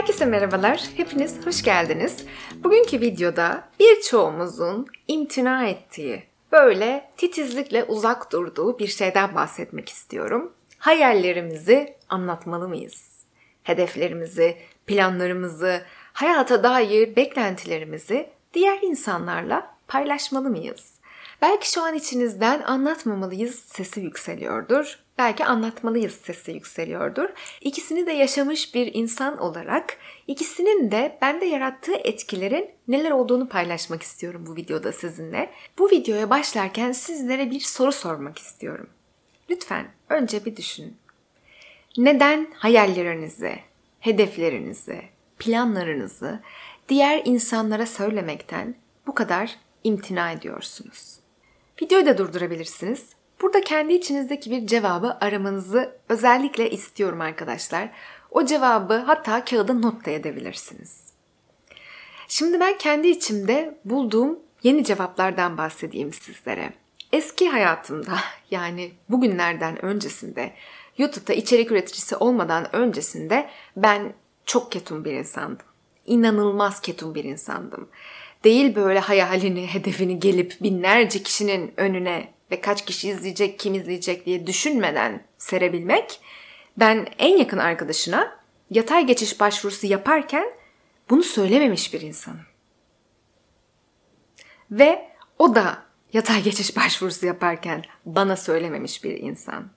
Herkese merhabalar, hepiniz hoş geldiniz. Bugünkü videoda birçoğumuzun imtina ettiği, böyle titizlikle uzak durduğu bir şeyden bahsetmek istiyorum. Hayallerimizi anlatmalı mıyız? Hedeflerimizi, planlarımızı, hayata dair beklentilerimizi diğer insanlarla paylaşmalı mıyız? Belki şu an içinizden anlatmamalıyız sesi yükseliyordur. Belki anlatmalıyız sesi yükseliyordur. İkisini de yaşamış bir insan olarak ikisinin de bende yarattığı etkilerin neler olduğunu paylaşmak istiyorum bu videoda sizinle. Bu videoya başlarken sizlere bir soru sormak istiyorum. Lütfen önce bir düşünün. Neden hayallerinizi, hedeflerinizi, planlarınızı diğer insanlara söylemekten bu kadar imtina ediyorsunuz? Videoyu da durdurabilirsiniz. Burada kendi içinizdeki bir cevabı aramanızı özellikle istiyorum arkadaşlar. O cevabı hatta kağıda not da edebilirsiniz. Şimdi ben kendi içimde bulduğum yeni cevaplardan bahsedeyim sizlere. Eski hayatımda yani bugünlerden öncesinde YouTube'da içerik üreticisi olmadan öncesinde ben çok ketum bir insandım. İnanılmaz ketum bir insandım. Değil böyle hayalini, hedefini gelip binlerce kişinin önüne ve kaç kişi izleyecek, kim izleyecek diye düşünmeden serebilmek. Ben en yakın arkadaşına yatay geçiş başvurusu yaparken bunu söylememiş bir insanım. Ve o da yatay geçiş başvurusu yaparken bana söylememiş bir insan.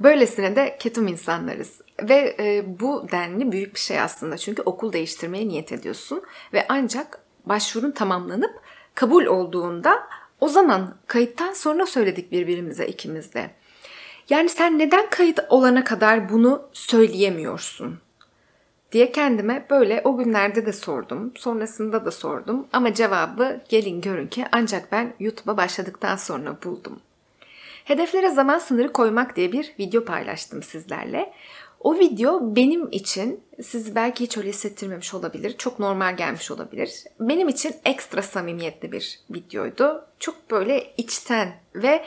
Böylesine de ketum insanlarız. Ve e, bu denli büyük bir şey aslında. Çünkü okul değiştirmeye niyet ediyorsun. Ve ancak başvurun tamamlanıp kabul olduğunda o zaman kayıttan sonra söyledik birbirimize ikimiz de. Yani sen neden kayıt olana kadar bunu söyleyemiyorsun? diye kendime böyle o günlerde de sordum. Sonrasında da sordum ama cevabı gelin görün ki ancak ben YouTube'a başladıktan sonra buldum. Hedeflere zaman sınırı koymak diye bir video paylaştım sizlerle. O video benim için siz belki hiç öyle hissettirmemiş olabilir. Çok normal gelmiş olabilir. Benim için ekstra samimiyetli bir videoydu. Çok böyle içten ve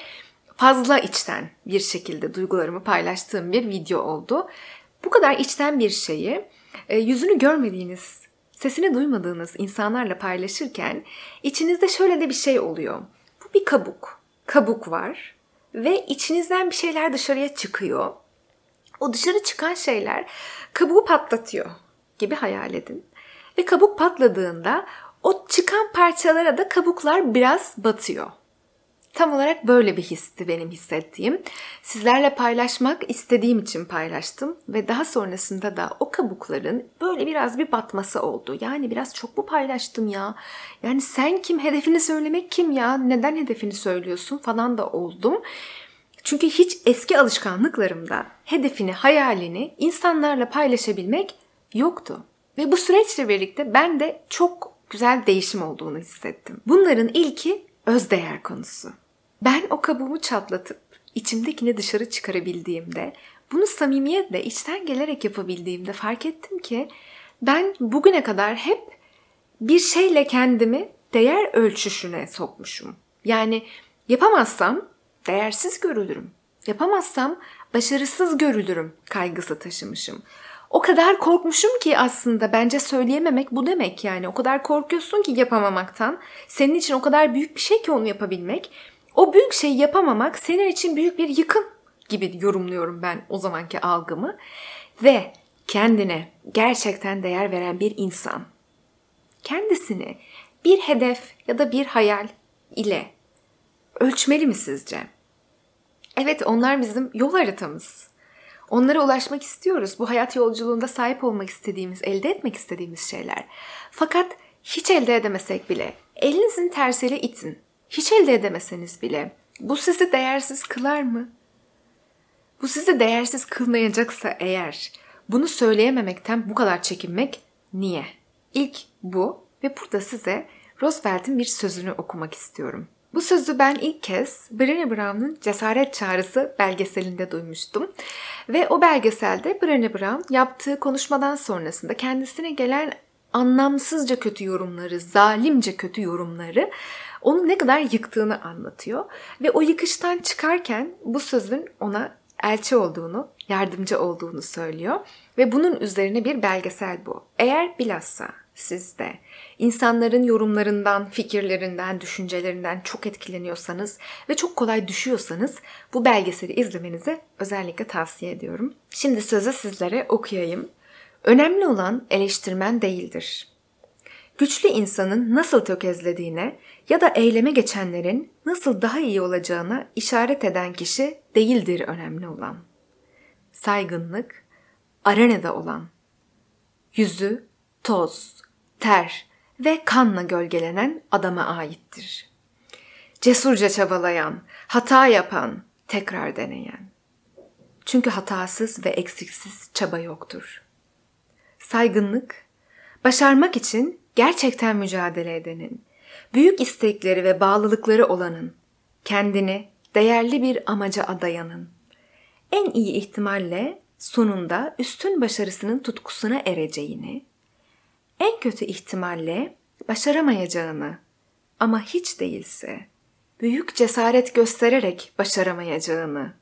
fazla içten bir şekilde duygularımı paylaştığım bir video oldu. Bu kadar içten bir şeyi e, yüzünü görmediğiniz, sesini duymadığınız insanlarla paylaşırken içinizde şöyle de bir şey oluyor. Bu bir kabuk. Kabuk var ve içinizden bir şeyler dışarıya çıkıyor o dışarı çıkan şeyler kabuğu patlatıyor gibi hayal edin. Ve kabuk patladığında o çıkan parçalara da kabuklar biraz batıyor. Tam olarak böyle bir histi benim hissettiğim. Sizlerle paylaşmak istediğim için paylaştım ve daha sonrasında da o kabukların böyle biraz bir batması oldu. Yani biraz çok mu paylaştım ya? Yani sen kim? Hedefini söylemek kim ya? Neden hedefini söylüyorsun falan da oldum. Çünkü hiç eski alışkanlıklarımda hedefini, hayalini insanlarla paylaşabilmek yoktu. Ve bu süreçle birlikte ben de çok güzel değişim olduğunu hissettim. Bunların ilki özdeğer konusu. Ben o kabuğumu çatlatıp içimdekini dışarı çıkarabildiğimde, bunu samimiyetle içten gelerek yapabildiğimde fark ettim ki ben bugüne kadar hep bir şeyle kendimi değer ölçüşüne sokmuşum. Yani yapamazsam değersiz görülürüm. Yapamazsam başarısız görülürüm kaygısı taşımışım. O kadar korkmuşum ki aslında bence söyleyememek bu demek yani. O kadar korkuyorsun ki yapamamaktan. Senin için o kadar büyük bir şey ki onu yapabilmek. O büyük şeyi yapamamak senin için büyük bir yıkım gibi yorumluyorum ben o zamanki algımı. Ve kendine gerçekten değer veren bir insan kendisini bir hedef ya da bir hayal ile ölçmeli mi sizce? Evet onlar bizim yol haritamız. Onlara ulaşmak istiyoruz. Bu hayat yolculuğunda sahip olmak istediğimiz, elde etmek istediğimiz şeyler. Fakat hiç elde edemesek bile elinizin tersiyle itin. Hiç elde edemeseniz bile bu sizi değersiz kılar mı? Bu sizi değersiz kılmayacaksa eğer bunu söyleyememekten bu kadar çekinmek niye? İlk bu ve burada size Roosevelt'in bir sözünü okumak istiyorum. Bu sözü ben ilk kez Brené Brown'un Cesaret Çağrısı belgeselinde duymuştum. Ve o belgeselde Brené Brown yaptığı konuşmadan sonrasında kendisine gelen anlamsızca kötü yorumları, zalimce kötü yorumları onu ne kadar yıktığını anlatıyor. Ve o yıkıştan çıkarken bu sözün ona elçi olduğunu, yardımcı olduğunu söylüyor ve bunun üzerine bir belgesel bu. Eğer bilhassa siz de insanların yorumlarından, fikirlerinden, düşüncelerinden çok etkileniyorsanız ve çok kolay düşüyorsanız bu belgeseli izlemenizi özellikle tavsiye ediyorum. Şimdi sözü sizlere okuyayım. Önemli olan eleştirmen değildir. Güçlü insanın nasıl tökezlediğine ya da eyleme geçenlerin nasıl daha iyi olacağına işaret eden kişi değildir önemli olan. Saygınlık, arenada olan, yüzü, toz, ter ve kanla gölgelenen adama aittir. Cesurca çabalayan, hata yapan, tekrar deneyen. Çünkü hatasız ve eksiksiz çaba yoktur. Saygınlık, başarmak için gerçekten mücadele edenin, büyük istekleri ve bağlılıkları olanın, kendini değerli bir amaca adayanın, en iyi ihtimalle sonunda üstün başarısının tutkusuna ereceğini, en kötü ihtimalle başaramayacağını ama hiç değilse büyük cesaret göstererek başaramayacağını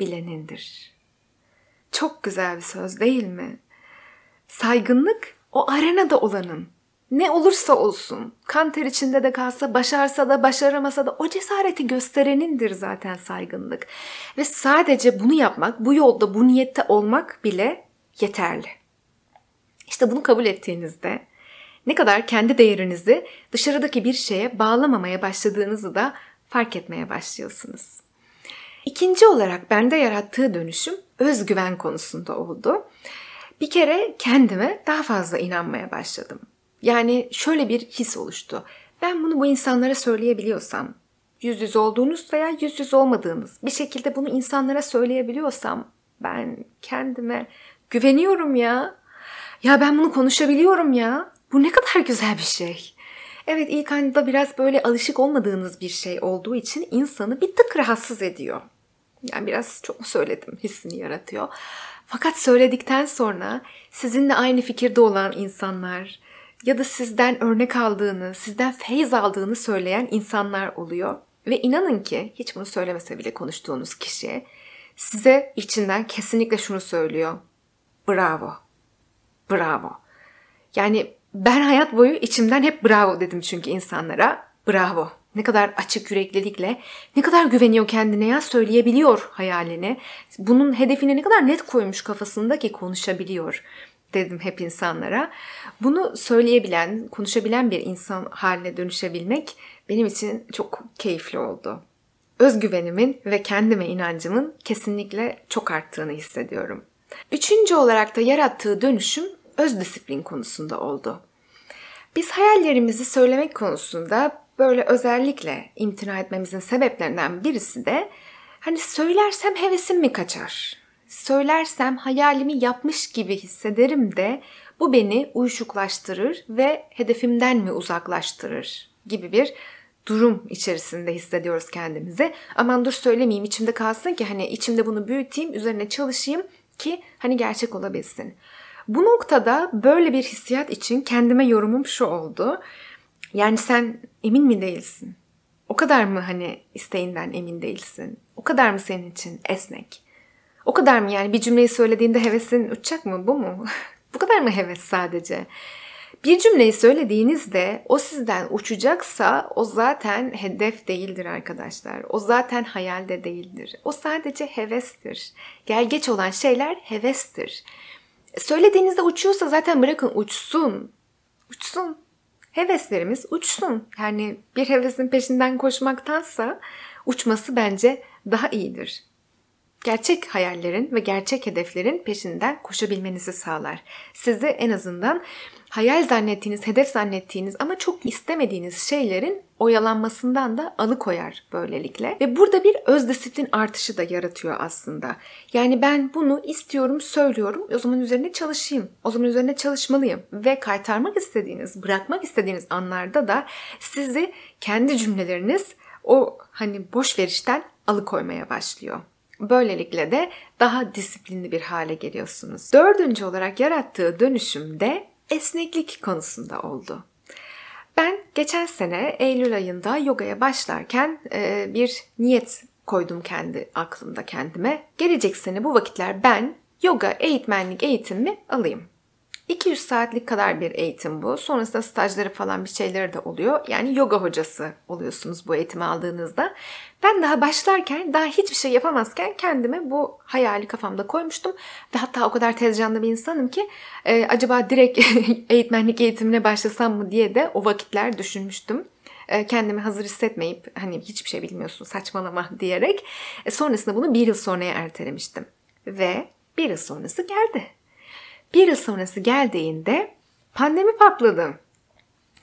bilenindir. Çok güzel bir söz değil mi? Saygınlık o arenada olanın. Ne olursa olsun, kan ter içinde de kalsa, başarsa da başaramasa da o cesareti gösterenindir zaten saygınlık. Ve sadece bunu yapmak, bu yolda, bu niyette olmak bile yeterli. İşte bunu kabul ettiğinizde ne kadar kendi değerinizi dışarıdaki bir şeye bağlamamaya başladığınızı da fark etmeye başlıyorsunuz. İkinci olarak bende yarattığı dönüşüm özgüven konusunda oldu. Bir kere kendime daha fazla inanmaya başladım. Yani şöyle bir his oluştu. Ben bunu bu insanlara söyleyebiliyorsam, yüz yüze olduğunuz veya yüz yüze olmadığınız bir şekilde bunu insanlara söyleyebiliyorsam ben kendime güveniyorum ya. Ya ben bunu konuşabiliyorum ya. Bu ne kadar güzel bir şey. Evet ilk anda biraz böyle alışık olmadığınız bir şey olduğu için insanı bir tık rahatsız ediyor. Yani biraz çok mu söyledim hissini yaratıyor. Fakat söyledikten sonra sizinle aynı fikirde olan insanlar ya da sizden örnek aldığını, sizden feyiz aldığını söyleyen insanlar oluyor. Ve inanın ki hiç bunu söylemese bile konuştuğunuz kişi size içinden kesinlikle şunu söylüyor. Bravo. Bravo. Yani ben hayat boyu içimden hep bravo dedim çünkü insanlara. Bravo. Ne kadar açık yüreklilikle, ne kadar güveniyor kendine ya söyleyebiliyor hayalini. Bunun hedefini ne kadar net koymuş kafasında ki konuşabiliyor dedim hep insanlara. Bunu söyleyebilen, konuşabilen bir insan haline dönüşebilmek benim için çok keyifli oldu. Özgüvenimin ve kendime inancımın kesinlikle çok arttığını hissediyorum. Üçüncü olarak da yarattığı dönüşüm öz disiplin konusunda oldu. Biz hayallerimizi söylemek konusunda böyle özellikle imtina etmemizin sebeplerinden birisi de hani söylersem hevesim mi kaçar? Söylersem hayalimi yapmış gibi hissederim de bu beni uyuşuklaştırır ve hedefimden mi uzaklaştırır gibi bir durum içerisinde hissediyoruz kendimizi. Aman dur söylemeyeyim içimde kalsın ki hani içimde bunu büyüteyim, üzerine çalışayım ki hani gerçek olabilsin. Bu noktada böyle bir hissiyat için kendime yorumum şu oldu. Yani sen emin mi değilsin? O kadar mı hani isteğinden emin değilsin? O kadar mı senin için esnek? O kadar mı yani bir cümleyi söylediğinde hevesin uçacak mı bu mu? bu kadar mı heves sadece? Bir cümleyi söylediğinizde o sizden uçacaksa o zaten hedef değildir arkadaşlar. O zaten hayalde değildir. O sadece hevestir. Gel geç olan şeyler hevestir. Söylediğinizde uçuyorsa zaten bırakın uçsun. Uçsun. Heveslerimiz uçsun. Yani bir hevesin peşinden koşmaktansa uçması bence daha iyidir. Gerçek hayallerin ve gerçek hedeflerin peşinden koşabilmenizi sağlar. Sizi en azından hayal zannettiğiniz, hedef zannettiğiniz ama çok istemediğiniz şeylerin oyalanmasından da alıkoyar böylelikle. Ve burada bir öz disiplin artışı da yaratıyor aslında. Yani ben bunu istiyorum, söylüyorum. O zaman üzerine çalışayım. O zaman üzerine çalışmalıyım. Ve kaytarmak istediğiniz, bırakmak istediğiniz anlarda da sizi kendi cümleleriniz o hani boş verişten alıkoymaya başlıyor. Böylelikle de daha disiplinli bir hale geliyorsunuz. Dördüncü olarak yarattığı dönüşümde esneklik konusunda oldu. Ben geçen sene Eylül ayında yogaya başlarken e, bir niyet koydum kendi aklımda kendime. Gelecek sene bu vakitler ben yoga eğitmenlik eğitimimi alayım. 200 saatlik kadar bir eğitim bu. Sonrasında stajları falan bir şeyleri de oluyor. Yani yoga hocası oluyorsunuz bu eğitimi aldığınızda. Ben daha başlarken, daha hiçbir şey yapamazken kendime bu hayali kafamda koymuştum. Ve hatta o kadar tezcanlı bir insanım ki e, acaba direkt eğitmenlik eğitimine başlasam mı diye de o vakitler düşünmüştüm e, kendimi hazır hissetmeyip hani hiçbir şey bilmiyorsun saçmalama diyerek e, sonrasında bunu bir yıl sonraya ertelemiştim. Ve bir yıl sonrası geldi. Bir yıl sonrası geldiğinde pandemi patladı.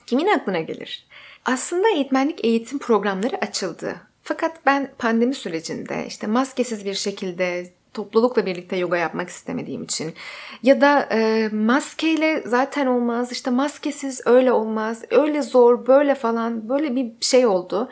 Kimin aklına gelir? Aslında eğitmenlik eğitim programları açıldı. Fakat ben pandemi sürecinde işte maskesiz bir şekilde toplulukla birlikte yoga yapmak istemediğim için ya da e, maskeyle zaten olmaz işte maskesiz öyle olmaz öyle zor böyle falan böyle bir şey oldu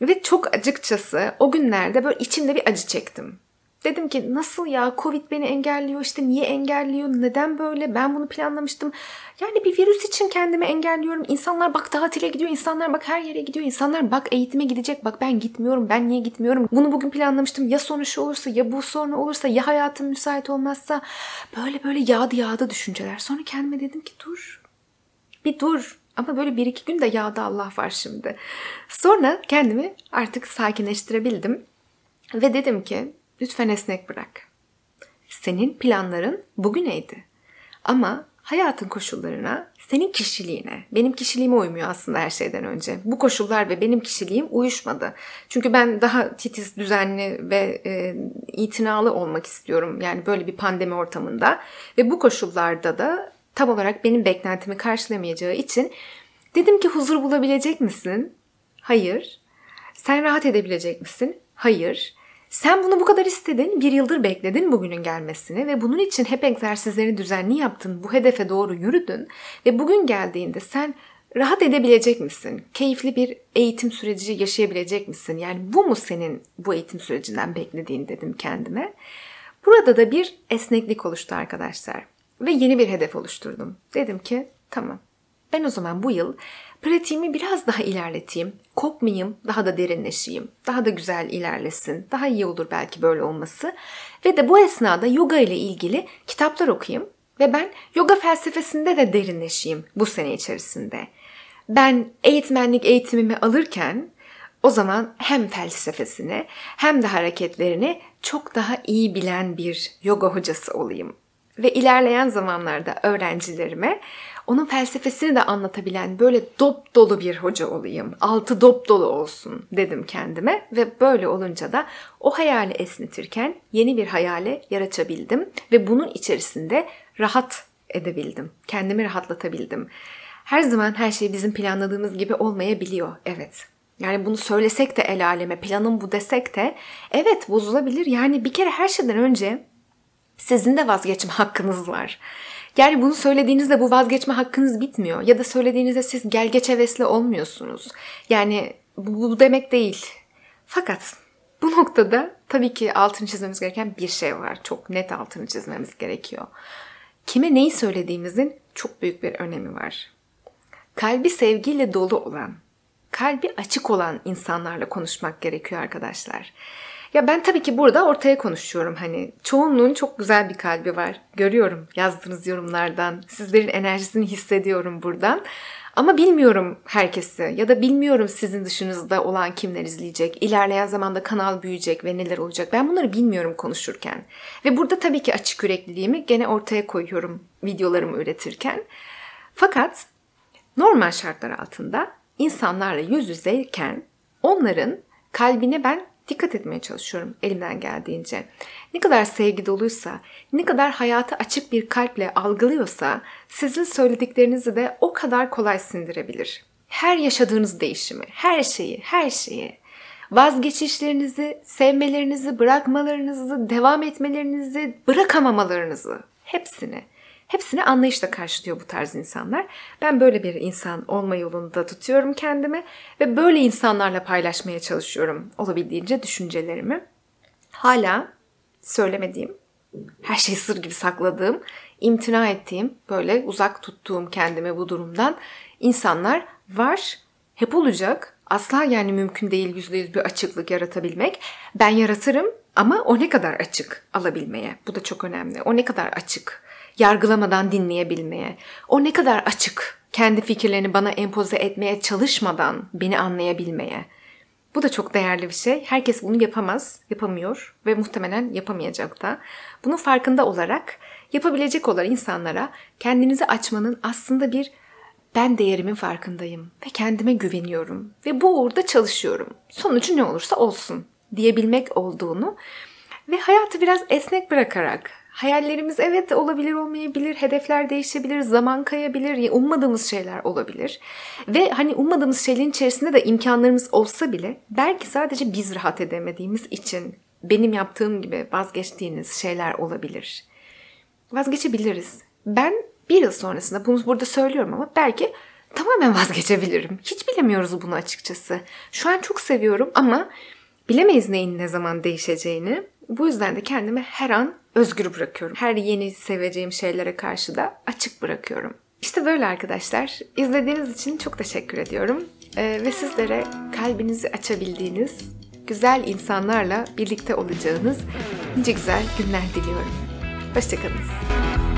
ve çok acıkçası o günlerde böyle içimde bir acı çektim. Dedim ki nasıl ya Covid beni engelliyor işte niye engelliyor neden böyle ben bunu planlamıştım. Yani bir virüs için kendimi engelliyorum. İnsanlar bak tatile gidiyor insanlar bak her yere gidiyor. insanlar bak eğitime gidecek bak ben gitmiyorum ben niye gitmiyorum. Bunu bugün planlamıştım ya sonu şu olursa ya bu sonra olursa ya hayatım müsait olmazsa. Böyle böyle yağdı yağdı düşünceler. Sonra kendime dedim ki dur bir dur. Ama böyle bir iki gün de yağdı Allah var şimdi. Sonra kendimi artık sakinleştirebildim. Ve dedim ki Lütfen esnek bırak. Senin planların bugüneydi. Ama hayatın koşullarına, senin kişiliğine, benim kişiliğime uymuyor aslında her şeyden önce. Bu koşullar ve benim kişiliğim uyuşmadı. Çünkü ben daha titiz, düzenli ve e, itinalı olmak istiyorum. Yani böyle bir pandemi ortamında. Ve bu koşullarda da tam olarak benim beklentimi karşılamayacağı için dedim ki huzur bulabilecek misin? Hayır. Sen rahat edebilecek misin? Hayır. Sen bunu bu kadar istedin, bir yıldır bekledin bugünün gelmesini ve bunun için hep egzersizlerini düzenli yaptın, bu hedefe doğru yürüdün ve bugün geldiğinde sen rahat edebilecek misin? Keyifli bir eğitim süreci yaşayabilecek misin? Yani bu mu senin bu eğitim sürecinden beklediğin dedim kendime. Burada da bir esneklik oluştu arkadaşlar ve yeni bir hedef oluşturdum. Dedim ki tamam ben o zaman bu yıl pratiğimi biraz daha ilerleteyim. Kopmayayım, daha da derinleşeyim. Daha da güzel ilerlesin. Daha iyi olur belki böyle olması. Ve de bu esnada yoga ile ilgili kitaplar okuyayım. Ve ben yoga felsefesinde de derinleşeyim bu sene içerisinde. Ben eğitmenlik eğitimimi alırken o zaman hem felsefesini hem de hareketlerini çok daha iyi bilen bir yoga hocası olayım. Ve ilerleyen zamanlarda öğrencilerime onun felsefesini de anlatabilen böyle dop dolu bir hoca olayım. Altı dop dolu olsun dedim kendime ve böyle olunca da o hayali esnetirken yeni bir hayale yaratabildim ve bunun içerisinde rahat edebildim. Kendimi rahatlatabildim. Her zaman her şey bizim planladığımız gibi olmayabiliyor. Evet. Yani bunu söylesek de el aleme planım bu desek de evet bozulabilir. Yani bir kere her şeyden önce sizin de vazgeçme hakkınız var. Yani bunu söylediğinizde bu vazgeçme hakkınız bitmiyor. Ya da söylediğinizde siz gel geç hevesli olmuyorsunuz. Yani bu, bu demek değil. Fakat bu noktada tabii ki altını çizmemiz gereken bir şey var. Çok net altını çizmemiz gerekiyor. Kime neyi söylediğimizin çok büyük bir önemi var. Kalbi sevgiyle dolu olan, kalbi açık olan insanlarla konuşmak gerekiyor arkadaşlar. Ya ben tabii ki burada ortaya konuşuyorum hani. Çoğunluğun çok güzel bir kalbi var. Görüyorum yazdığınız yorumlardan. Sizlerin enerjisini hissediyorum buradan. Ama bilmiyorum herkesi ya da bilmiyorum sizin dışınızda olan kimler izleyecek. İlerleyen zamanda kanal büyüyecek ve neler olacak. Ben bunları bilmiyorum konuşurken. Ve burada tabii ki açık yürekliliğimi gene ortaya koyuyorum videolarımı üretirken. Fakat normal şartlar altında insanlarla yüz yüzeyken onların kalbine ben dikkat etmeye çalışıyorum elimden geldiğince. Ne kadar sevgi doluysa, ne kadar hayata açık bir kalple algılıyorsa sizin söylediklerinizi de o kadar kolay sindirebilir. Her yaşadığınız değişimi, her şeyi, her şeyi vazgeçişlerinizi, sevmelerinizi, bırakmalarınızı, devam etmelerinizi, bırakamamalarınızı hepsini Hepsini anlayışla karşılıyor bu tarz insanlar. Ben böyle bir insan olma yolunda tutuyorum kendimi ve böyle insanlarla paylaşmaya çalışıyorum olabildiğince düşüncelerimi. Hala söylemediğim, her şeyi sır gibi sakladığım, imtina ettiğim, böyle uzak tuttuğum kendimi bu durumdan insanlar var, hep olacak Asla yani mümkün değil yüzde yüz bir açıklık yaratabilmek. Ben yaratırım ama o ne kadar açık alabilmeye. Bu da çok önemli. O ne kadar açık yargılamadan dinleyebilmeye. O ne kadar açık kendi fikirlerini bana empoze etmeye çalışmadan beni anlayabilmeye. Bu da çok değerli bir şey. Herkes bunu yapamaz, yapamıyor ve muhtemelen yapamayacak da. Bunun farkında olarak yapabilecek olan insanlara kendinizi açmanın aslında bir ben değerimin farkındayım ve kendime güveniyorum ve bu uğurda çalışıyorum. Sonucu ne olursa olsun diyebilmek olduğunu ve hayatı biraz esnek bırakarak hayallerimiz evet olabilir olmayabilir, hedefler değişebilir, zaman kayabilir, ummadığımız şeyler olabilir. Ve hani ummadığımız şeylerin içerisinde de imkanlarımız olsa bile belki sadece biz rahat edemediğimiz için benim yaptığım gibi vazgeçtiğiniz şeyler olabilir. Vazgeçebiliriz. Ben bir yıl sonrasında bunu burada söylüyorum ama belki tamamen vazgeçebilirim. Hiç bilemiyoruz bunu açıkçası. Şu an çok seviyorum ama bilemeyiz neyin ne zaman değişeceğini. Bu yüzden de kendimi her an özgür bırakıyorum. Her yeni seveceğim şeylere karşı da açık bırakıyorum. İşte böyle arkadaşlar. İzlediğiniz için çok teşekkür ediyorum. Ee, ve sizlere kalbinizi açabildiğiniz, güzel insanlarla birlikte olacağınız nice güzel günler diliyorum. Hoşçakalın.